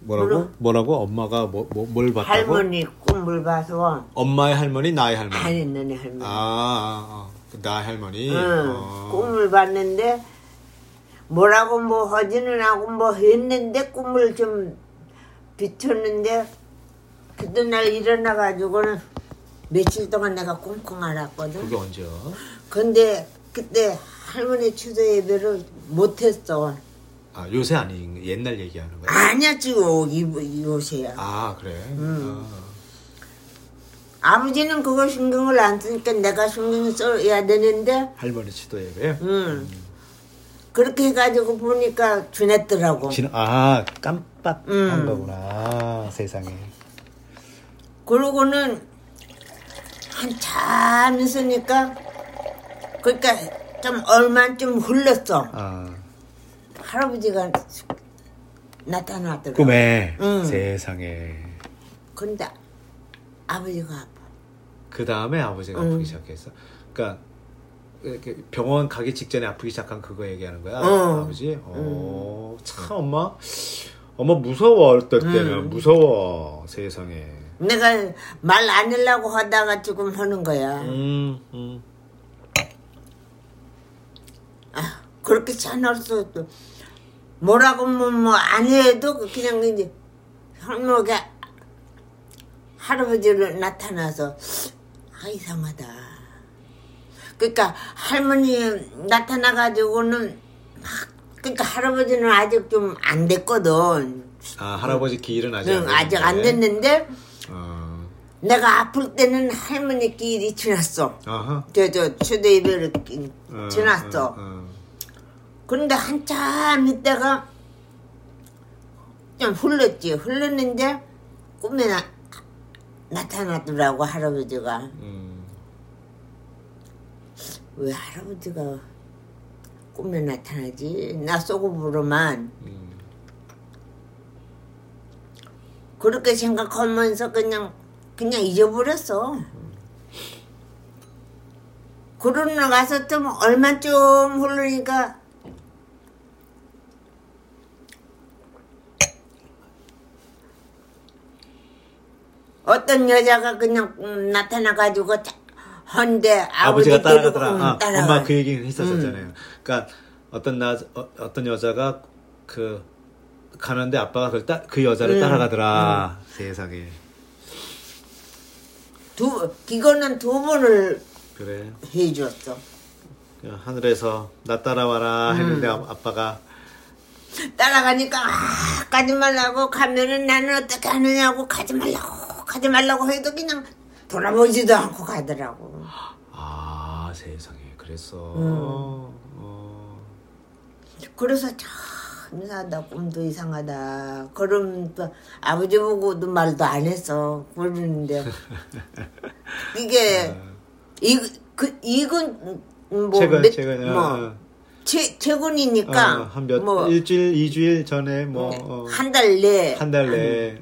뭐라고? 물어. 뭐라고? 엄마가 뭐, 뭐, 뭘 봤다고? 할머니 꿈을 봐서 엄마의 할머니, 나의 할머니. 아니 너네 할머니 아, 아, 아. 나의 할머니. 응, 어. 꿈을 봤는데 뭐라고 뭐 하지는 않고 뭐 했는데 꿈을 좀 비쳤는데 그날 일어나 가지고는 며칠 동안 내가 꽁꽁 앓았거든. 그게 언제야? 근데 그때 할머니 추도 예배를 못했어. 아, 요새 아니, 옛날 얘기하는 거야? 아니야 지금 이, 이 요새야. 아, 그래? 음. 아. 아버지는 그거 신경을 안 쓰니까 내가 신경을 써야 되는데 할머니 치도 예배? 음. 그렇게 해가지고 보니까 주냈더라고. 진, 아, 깜빡한 음. 거구나. 세상에. 그러고는 한참 있으니까 그러니까 좀 얼마쯤 흘렀어. 아, 할아버지가 나타나더라고. 꿈에. 음. 세상에. 근데 아버지가 아파. 그 다음에 아버지가 음. 아프기 시작했어. 그러니까 병원 가기 직전에 아프기 시작한 그거 얘기하는 거야, 어. 아버지. 어, 참 엄마, 엄마 무서워 어떨 때는 음. 무서워 세상에. 내가 말 안 하려고 하다가 지금 하는 거야. 음, 음. 아, 그렇게 참았어. 또 뭐라고 뭐안 해도 그냥 이제 현모가 할아버지를 나타나서 아 이상하다. 그러니까 할머니 나타나 가지고는 막 그러니까 할아버지는 아직 좀 안 됐거든. 아 할아버지 길은 아직 응, 안 아직 안 됐는데 어, 내가 아플 때는 할머니 길이 지났어. 아하. 저저 추대 이별을 어, 지났어. 어, 어. 그런데 한참 있다가 좀 흘렀지. 흘렀는데 꿈에 나, 나타나더라고 할아버지가. 음, 왜 할아버지가 꿈에 나타나지? 나 속으로만 음. 그렇게 생각하면서 그냥 그냥 잊어버렸어. 나서 좀 얼마 좀 흐르니까 어떤 여자가 그냥 음, 나타나가지고 헌데 아버지가 아버지 데리고, 따라가더라. 음, 아, 따라가. 엄마 그 얘기는 했었잖아요. 그러니까 어떤 나 어, 어떤 여자가 그 가는데 아빠가 그걸 따, 그 여자를 음, 따라가더라. 세상에. 두 이거는 두 번을 그래. 해줬어. 그냥 하늘에서 나 따라와라 했는데 아- 아빠가 따라가니까 아, 가지 말라고 가면은 나는 어떻게 하느냐고 가지 말라고 가지 말라고 해도 그냥 돌아보지도 않고 가더라고. 아 세상에 그랬어. 음. 어. 그래서 참 이상하다 꿈도 이상하다. 그럼 또 아버지 보고도 말도 안 했어. 그러는데 이게 이그 이건 뭐 최근 몇- 최근 뭐 어, 최 최근이니까 어, 한몇 뭐 일주일 이주일 전에 뭐 어, 한달 내. 한 달내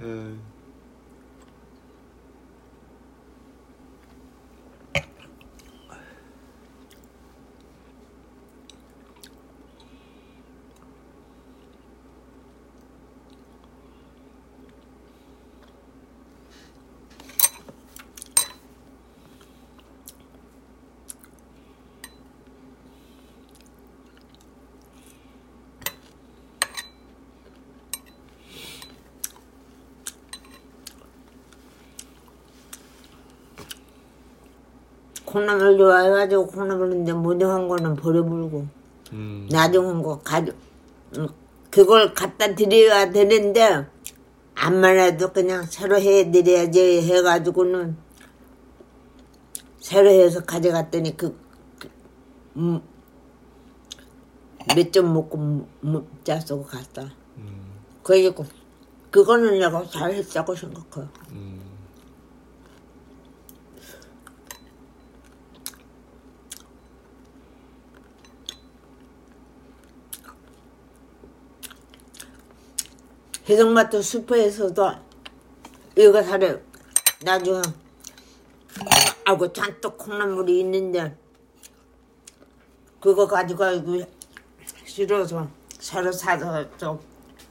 콩나물 좋아해가지고 콩나물인데 무정한 거는 버려버리고 음. 나중은 거 가져 음, 그걸 갖다 드려야 되는데 암만 해도 그냥 새로 해드려야지 해가지고는 새로 해서 가져갔더니 그, 음, 몇점 먹고 못 쓰고 갔다. 음. 그래고 그거는 내가 잘했다고 생각해. 음. 해성마트 슈퍼에서도 이거 사래 나중에 아고 잔뜩 콩나물이 있는데 그거 가지고 이거 싫어서 새로 사서 좀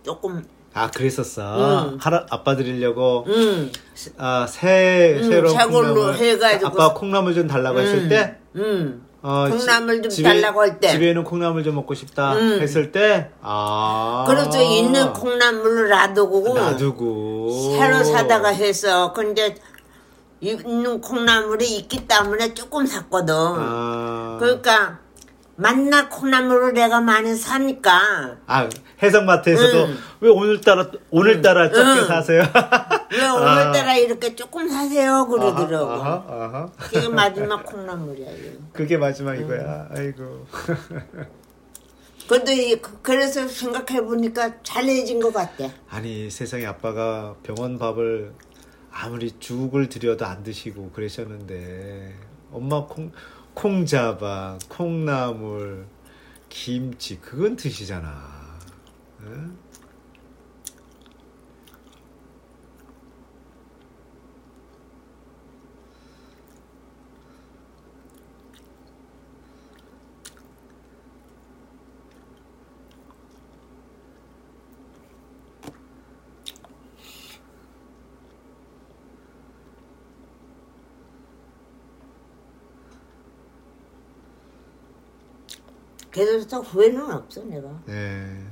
조금 아 그랬었어. 응. 할아 아빠 드리려고 응. 아새 응, 새로 새 걸로 콩나물 해가지고. 아빠 콩나물 좀 달라고 했을 응. 때 응. 어, 콩나물 좀 집에- 달라고 할 때. 집에 있는 콩나물 좀 먹고 싶다 응. 했을 때 아. 그래서 있는 콩나물을 놔두고 놔두고 새로 사다가 해서 근데 있는 콩나물이 있기 때문에 조금 샀거든. 아. 그러니까 만날 콩나물을 내가 많이 사니까 아 해성마트에서도 응. 왜 오늘따라 오늘따라 적게 응. 사세요? 왜 오늘따라 이렇게 조금 사세요 그러더라고. 아하, 아하. 그게 마지막 콩나물이야. 이거. 그게 마지막이고야. 아이고. 근데 이- 그래서 생각해 보니까 잘해진 것 같아. 아니 세상에 아빠가 병원 밥을 아무리 죽을 들여도 안 드시고 그러셨는데 엄마 콩 콩자반, 콩나물, 김치 그건 드시잖아. 응? 그래서 후회는 없어 내가. 네.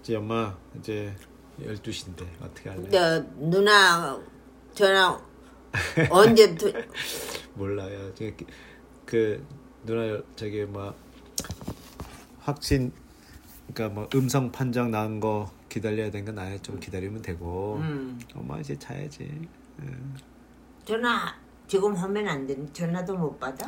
이제 엄마 이제 12시인데 어떻게 할래? 저 누나 전화 언제 도- 몰라요. 저기 그 누나 저기 뭐 확진 그러니까 뭐 음성 판정 나온 거 기다려야 되는 건 아예 좀 기다리면 되고 음. 엄마 이제 자야지. 응. 전화 지금 하면 안 돼. 전화도 못 받아?